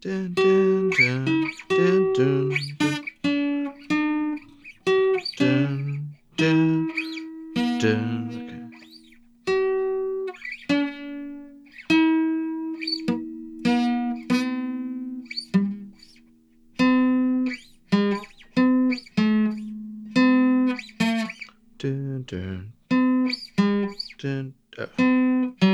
dun, dun, dun, dun, dun, dun, dun, dun, dun, dun. Okay. Dun, dun, dun, oh.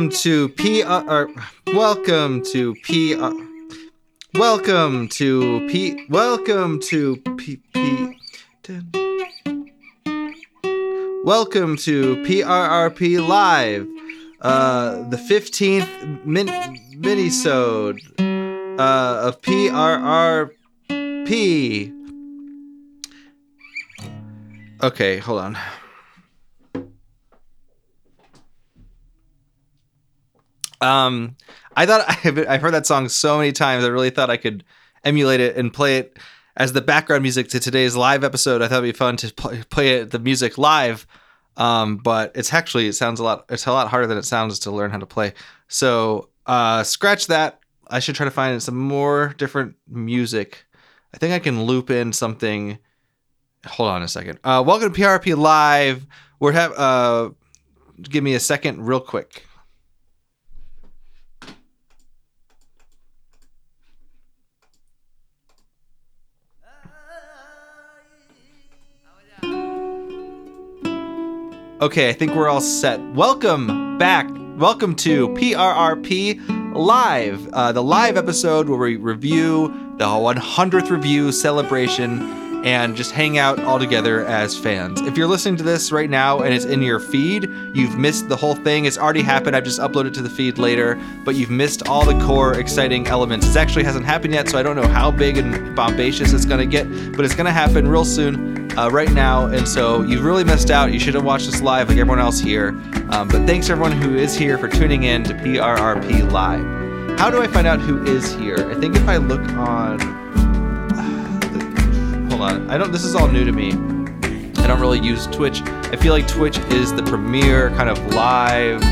Welcome to PR. Welcome to PR. Welcome to P. Welcome to P. P. Welcome to PRRP Live, uh, the 15th min- minisode uh, of PRRP. Okay, hold on. Um, I thought I've, I've heard that song so many times. I really thought I could emulate it and play it as the background music to today's live episode. I thought it'd be fun to play, play it, the music live. Um, but it's actually it sounds a lot. It's a lot harder than it sounds to learn how to play. So uh, scratch that. I should try to find some more different music. I think I can loop in something. Hold on a second. Uh, welcome to PRP Live. We're have uh, give me a second, real quick. Okay, I think we're all set. Welcome back. Welcome to PRRP Live, uh, the live episode where we review the 100th review celebration and just hang out all together as fans. If you're listening to this right now and it's in your feed, you've missed the whole thing. It's already happened. I've just uploaded to the feed later, but you've missed all the core exciting elements. It actually hasn't happened yet, so I don't know how big and bombacious it's going to get, but it's going to happen real soon uh, right now. And so you've really missed out. You should have watched this live like everyone else here. Um, but thanks everyone who is here for tuning in to PRRP Live. How do I find out who is here? I think if I look on. Hold on. I don't. This is all new to me. I don't really use Twitch. I feel like Twitch is the premier kind of live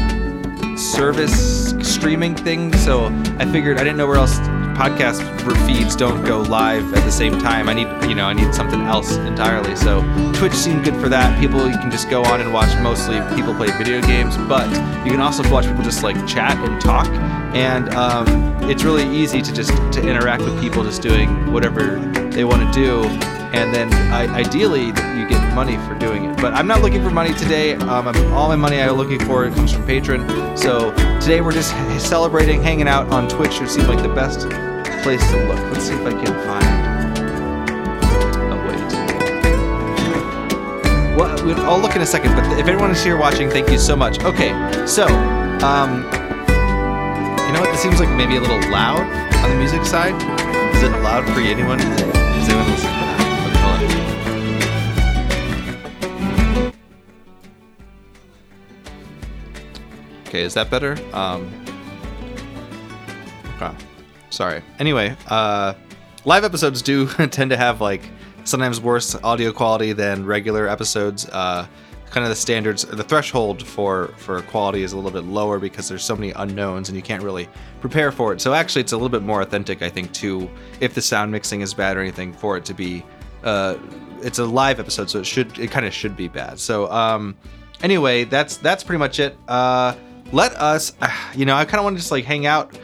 service streaming thing. So I figured I didn't know where else podcast feeds don't go live at the same time. I need, you know, I need something else entirely. So Twitch seemed good for that. People you can just go on and watch mostly people play video games, but you can also watch people just like chat and talk. And um, it's really easy to just to interact with people just doing whatever they want to do. And then I, ideally you get money for doing it. But I'm not looking for money today. Um, all my money I'm looking for comes from Patreon. So today we're just celebrating, hanging out on Twitch. It seemed like the best place to look. Let's see if I can find. Oh wait. Well, we- I'll look in a second. But if anyone is here watching, thank you so much. Okay, so um, you know what? This seems like maybe a little loud on the music side. Is it loud for anyone? Is anyone listening to? Okay. Okay, is that better? Um, okay. Sorry. Anyway, uh, live episodes do tend to have like sometimes worse audio quality than regular episodes. Uh, kind of the standards, the threshold for for quality is a little bit lower because there's so many unknowns and you can't really prepare for it. So actually, it's a little bit more authentic, I think, too. If the sound mixing is bad or anything, for it to be, uh, it's a live episode, so it should it kind of should be bad. So um, anyway, that's that's pretty much it. Uh, let us, you know, I kind of want to just like hang out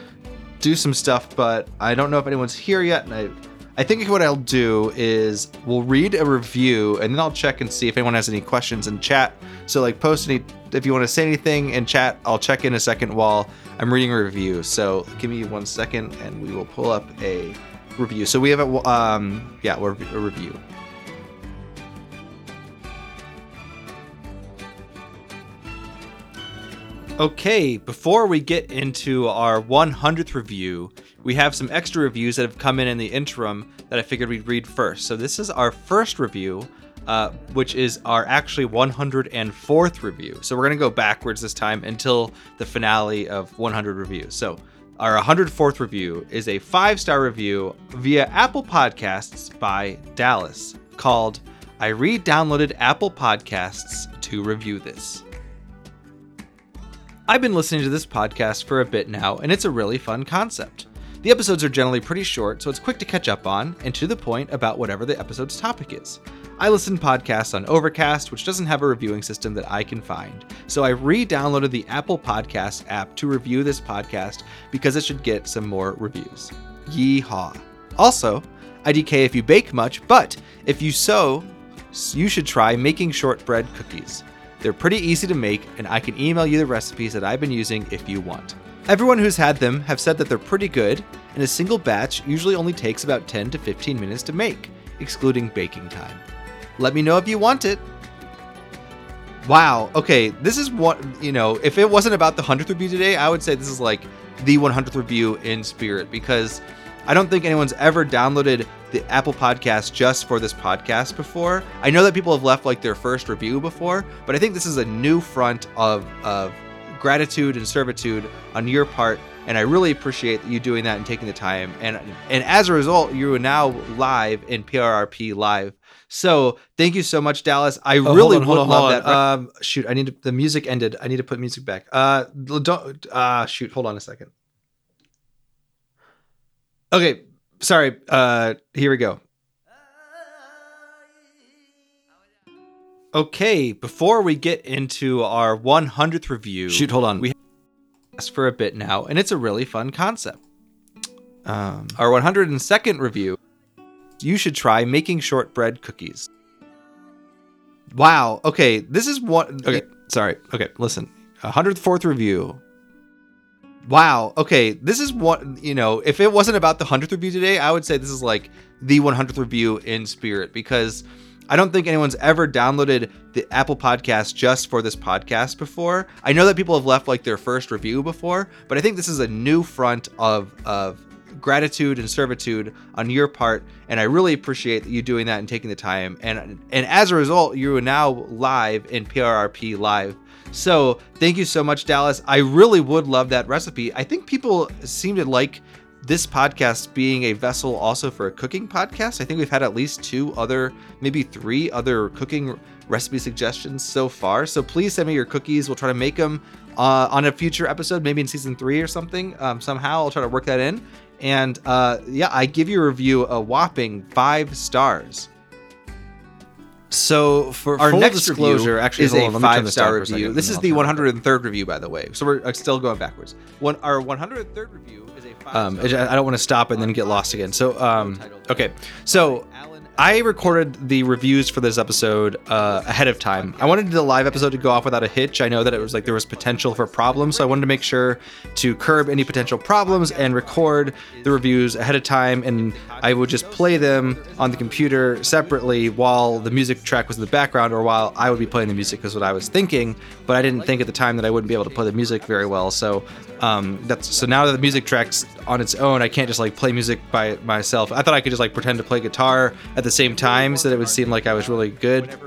do some stuff, but I don't know if anyone's here yet. And I, I think what I'll do is we'll read a review and then I'll check and see if anyone has any questions in chat. So like post any if you want to say anything in chat, I'll check in a second while I'm reading a review. So give me one second and we will pull up a review. So we have a um yeah, we're a review. Okay, before we get into our 100th review, we have some extra reviews that have come in in the interim that I figured we'd read first. So this is our first review uh, which is our actually 104th review. So we're to go backwards this time until the finale of 100 reviews. So our 104th review is a five star review via Apple Podcasts by Dallas called I re downloaded Apple Podcasts to review this. I've been listening to this podcast for a bit now, and it's a really fun concept. The episodes are generally pretty short, so it's quick to catch up on and to the point about whatever the episode's topic is. I listen to podcasts on Overcast, which doesn't have a reviewing system that I can find. So I re downloaded the Apple Podcast app to review this podcast because it should get some more reviews. Yeehaw. Also, IDK if you bake much, but if you sew, you should try making shortbread cookies. They're pretty easy to make, and I can email you the recipes that I've been using if you want. Everyone who's had them have said that they're pretty good, and a single batch usually only takes about 10 to 15 minutes to make, excluding baking time. Let me know if you want it. Wow, okay, this is what, you know, if it wasn't about the 100th review today, I would say this is like the 100th review in spirit because I don't think anyone's ever downloaded the Apple Podcast just for this podcast before. I know that people have left like their first review before, but I think this is a new front of of gratitude and servitude on your part and I really appreciate you doing that and taking the time. And and as a result, you are now live in PRRP live. So thank you so much, Dallas. I Oh, really on, would on, love that. Um, shoot, I need to, the music ended. I need to put music back. Uh, don't. Uh, shoot, hold on a second. Okay, sorry. Uh, here we go. Okay, before we get into our 100th review, Shoot, hold on. We asked for a bit now, and it's a really fun concept. Um, our 102nd review, you should try making shortbread cookies. Wow. Okay, this is one. Okay, sorry. Okay, listen. 104th review. Wow. Okay, this is what, You know, if it wasn't about the 100th review today, I would say this is like the 100th review in spirit because I don't think anyone's ever downloaded the Apple Podcast just for this podcast before. I know that people have left like their first review before, but I think this is a new front of of gratitude and servitude on your part and I really appreciate you doing that and taking the time and and as a result you are now live in PRRP live so thank you so much Dallas I really would love that recipe I think people seem to like this podcast being a vessel also for a cooking podcast. I think we've had at least two other, maybe three other cooking recipe suggestions so far. So please send me your cookies. We'll try to make them uh, on a future episode, maybe in season three or something. Um, somehow I'll try to work that in. And uh, yeah, I give your review a whopping five stars. So for Our next disclosure, review actually, is a on, five star review. This is the turn it 103rd review, by the way. So we're uh, still going backwards. One, our 103rd review is a five. Um, I I don't want to stop and then get lost again. So, um, okay. So I recorded the reviews for this episode uh, ahead of time. I wanted the live episode to go off without a hitch. I know that it was like there was potential for problems, so I wanted to make sure to curb any potential problems and record the reviews ahead of time. And I would just play them on the computer separately while the music track was in the background, or while I would be playing the music, is what I was thinking. But I didn't think at the time that I wouldn't be able to play the music very well. So um, that's so now that the music track's on its own, I can't just like play music by myself. I thought I could just like pretend to play guitar at the same times that it would seem like I was really good,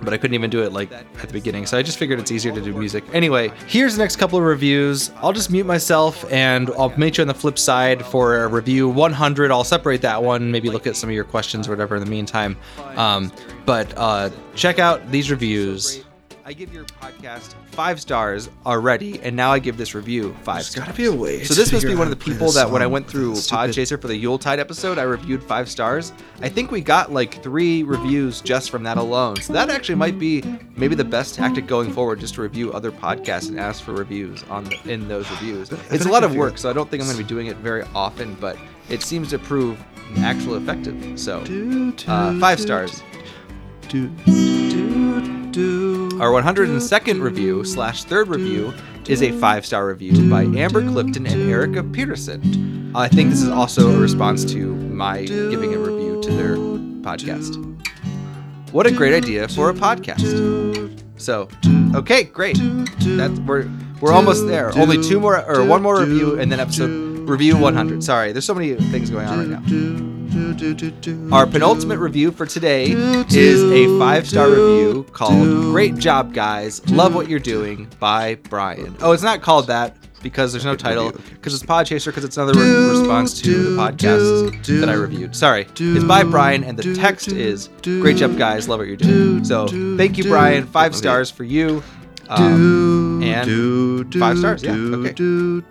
but I couldn't even do it like at the beginning. So I just figured it's easier to do music. Anyway, here's the next couple of reviews. I'll just mute myself and I'll meet you on the flip side for a review 100. I'll separate that one, maybe look at some of your questions or whatever in the meantime. Um, but uh, check out these reviews. I give your podcast five stars already, and now I give this review five There's stars. gotta be a way So to this must be one of the how to play people this that when I song. went through Stupid. Podchaser for the Yuletide episode, I reviewed five stars. I think we got like three reviews just from that alone. So that actually might be maybe the best tactic going forward, just to review other podcasts and ask for reviews on in those reviews. It's bet a I lot of work, so I don't think I'm going to be doing it very often, but it seems to prove actually effective. So uh, five stars. Our 102nd review slash third review is a five star review by Amber Clifton and Erica Peterson. I think this is also a response to my giving a review to their podcast. What a great idea for a podcast! So, okay, great. That's we're we're almost there. Only two more or one more review, and then episode review 100. Sorry, there's so many things going on right now. Our penultimate review for today is a five star review called Great Job, Guys. Love What You're Doing by Brian. Oh, it's not called that because there's no title, because it's Podchaser, because it's another re- response to the podcast that I reviewed. Sorry. It's by Brian, and the text is Great Job, Guys. Love What You're Doing. So thank you, Brian. Five stars for you. Um, and five stars. Yeah. Okay.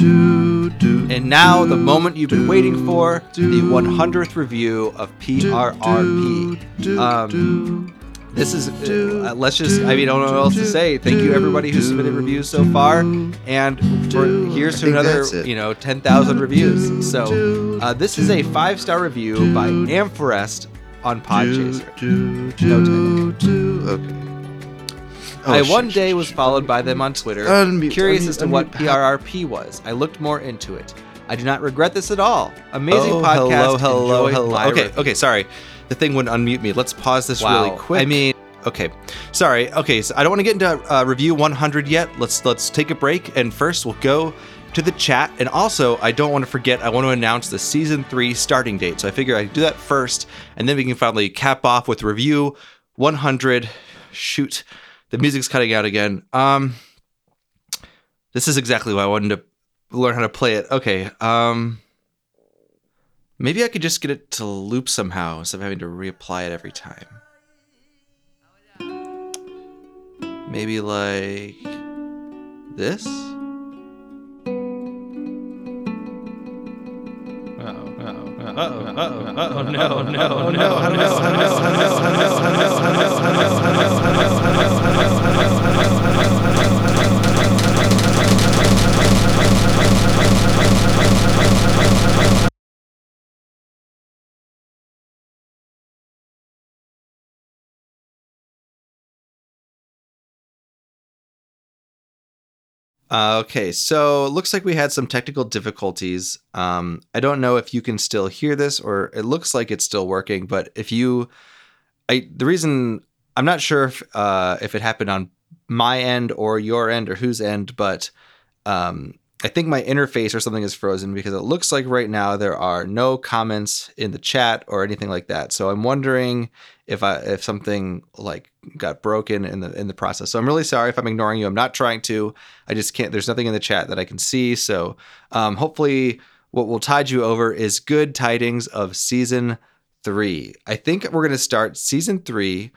And now, the moment you've been waiting for the 100th review of PRRP. Um, this is, uh, let's just, I mean, I don't know what else to say. Thank you, everybody who submitted reviews so far. And for, here's to another, you know, 10,000 reviews. So, uh, this is a five star review by Amforest on Podchaser. No title. Okay. I Oh, one shit, day shit, was shit. followed by them on Twitter, Unmute, curious unmute, as to what unmute. PRRP was. I looked more into it. I do not regret this at all. Amazing Oh, podcast. Hello, hello, Enjoy hello. Okay, review. okay, sorry. The thing wouldn't unmute me. Let's pause this Wow. really quick. I mean, okay, sorry. Okay, so I don't want to get into uh, review 100 yet. Let's let's take a break, and first we'll go to the chat. And also, I don't want to forget. I want to announce the season three starting date. So I figure I do that first, and then we can finally cap off with review 100. Shoot, the music's cutting out again. Um, this is exactly why I wanted to learn how to play it. Okay. Um. Maybe I could just get it to loop somehow instead of having to reapply it every time. Maybe like this? Oh no, no, no, Uh, okay, so it looks like we had some technical difficulties. Um, I don't know if you can still hear this, or it looks like it's still working. But if you, I the reason I'm not sure if uh, if it happened on my end or your end or whose end, but um, I think my interface or something is frozen because it looks like right now there are no comments in the chat or anything like that. So I'm wondering if I if something like got broken in the in the process. So I'm really sorry if I'm ignoring you. I'm not trying to. I just can't. There's nothing in the chat that I can see. So um, hopefully, what will tide you over is good tidings of season three. I think we're gonna start season three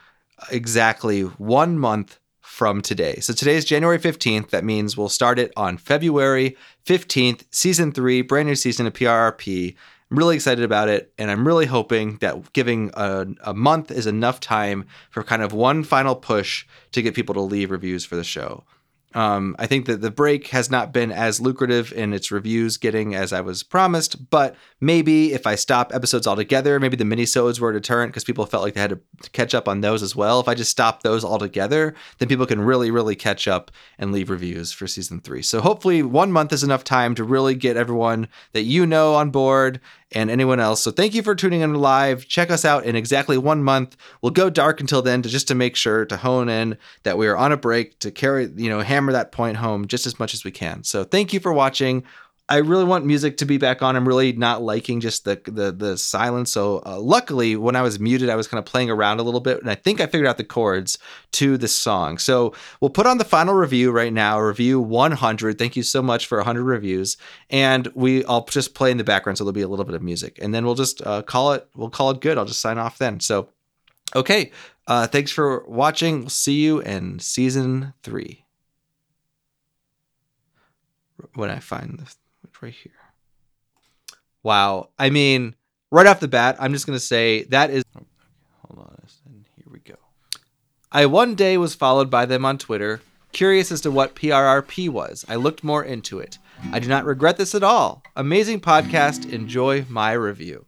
exactly one month from today. So today is January 15th. That means we'll start it on February 15th, season three, brand new season of PRRP. I'm really excited about it, and I'm really hoping that giving a, a month is enough time for kind of one final push to get people to leave reviews for the show. Um, I think that the break has not been as lucrative in its reviews getting as I was promised, but maybe if I stop episodes altogether, maybe the minisodes were a deterrent because people felt like they had to catch up on those as well. If I just stop those altogether, then people can really, really catch up and leave reviews for season three. So hopefully one month is enough time to really get everyone that you know on board and anyone else. So thank you for tuning in live. Check us out in exactly one month. We'll go dark until then to just to make sure to hone in that we are on a break to carry, you know, hammer that point home just as much as we can. So thank you for watching. I really want music to be back on. I'm really not liking just the the the silence. So uh, luckily, when I was muted, I was kind of playing around a little bit, and I think I figured out the chords to this song. So we'll put on the final review right now, review 100. Thank you so much for 100 reviews, and we I'll just play in the background, so there'll be a little bit of music, and then we'll just uh, call it we'll call it good. I'll just sign off then. So okay, uh, thanks for watching. We'll see you in season three when I find the right here. Wow. I mean, right off the bat, I'm just going to say that is. Oh, Hold on. And here we go. I one day was followed by them on Twitter, curious as to what PRRP was. I looked more into it. I do not regret this at all. Amazing podcast. Enjoy my review.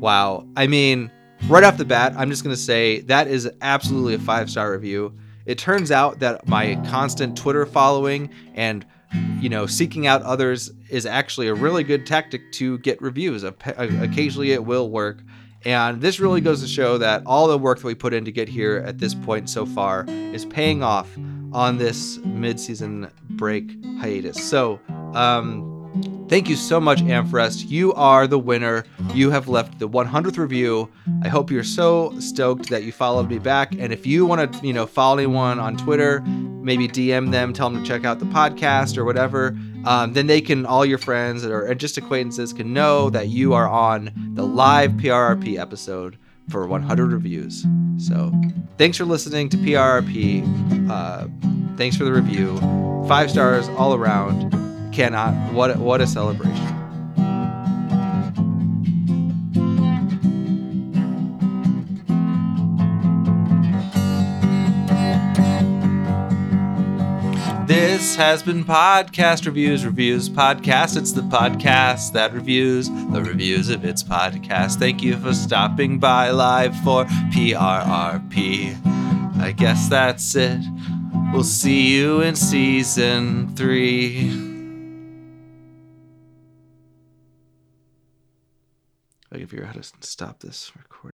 Wow. I mean, right off the bat, I'm just going to say that is absolutely a five star review. It turns out that my constant Twitter following and you know, seeking out others is actually a really good tactic to get reviews. Occasionally it will work. And this really goes to show that all the work that we put in to get here at this point so far is paying off on this mid-season break hiatus. So, um, thank you so much, Amforest. You are the winner. You have left the 100th review. I hope you're so stoked that you followed me back. And if you want to, you know, follow anyone on Twitter, maybe DM them, tell them to check out the podcast or whatever. Um, then they can, all your friends or just acquaintances can know that you are on the live PRRP episode for 100 reviews. So thanks for listening to PRRP. Uh, thanks for the review. Five stars all around. Cannot. What what a celebration. This has been Podcast Reviews, Reviews Podcast. It's the podcast that reviews the reviews of its podcast. Thank you for stopping by live for PRRP. I guess that's it. We'll see you in season three. I can figure out how to stop this recording.